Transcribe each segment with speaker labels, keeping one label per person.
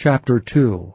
Speaker 1: Chapter 2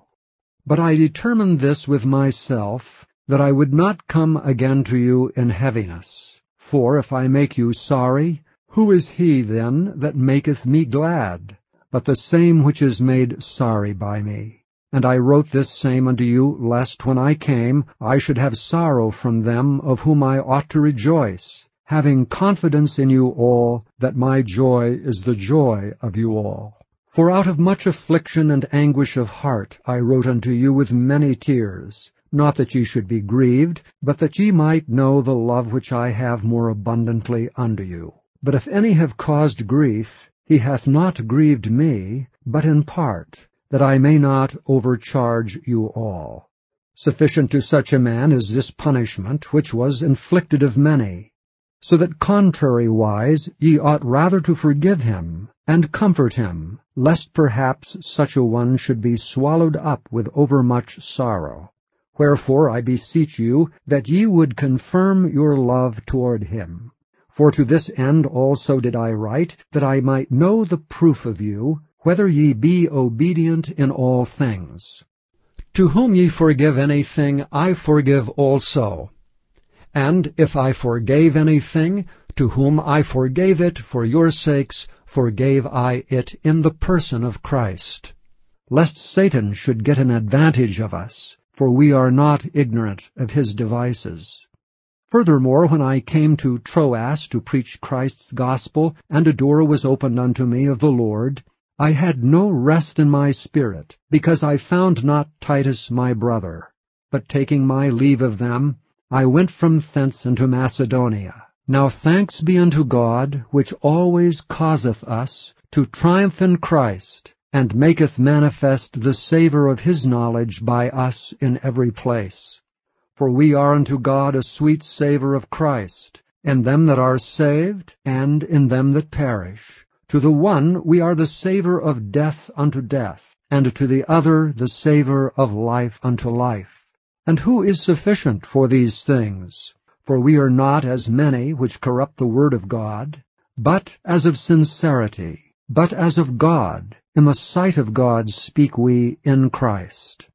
Speaker 1: But I determined this with myself, that I would not come again to you in heaviness. For if I make you sorry, who is he then that maketh me glad? But the same which is made sorry by me. And I wrote this same unto you, lest when I came I should have sorrow from them of whom I ought to rejoice, having confidence in you all, that my joy is the joy of you all. For out of much affliction and anguish of heart I wrote unto you with many tears, not that ye should be grieved, but that ye might know the love which I have more abundantly unto you. But if any have caused grief, he hath not grieved me, but in part, that I may not overcharge you all. Sufficient to such a man is this punishment, which was inflicted of many, so that contrariwise ye ought rather to forgive him, and comfort him, lest perhaps such a one should be swallowed up with overmuch sorrow. Wherefore I beseech you that ye would confirm your love toward him. For to this end also did I write, that I might know the proof of you, whether ye be obedient in all things. To whom ye forgive anything, I forgive also. And if I forgave anything, to whom I forgave it for your sakes, forgave I it in the person of Christ. Lest Satan should get an advantage of us, for we are not ignorant of his devices. Furthermore, when I came to Troas to preach Christ's gospel, and a door was opened unto me of the Lord, I had no rest in my spirit, because I found not Titus my brother. But taking my leave of them, I went from thence into Macedonia. Now thanks be unto God, which always causeth us to triumph in Christ, and maketh manifest the savour of his knowledge by us in every place. For we are unto God a sweet savour of Christ, in them that are saved, and in them that perish. To the one we are the savour of death unto death, and to the other the savour of life unto life. And who is sufficient for these things? For we are not as many which corrupt the word of God, but as of sincerity, but as of God. In the sight of God speak we in Christ.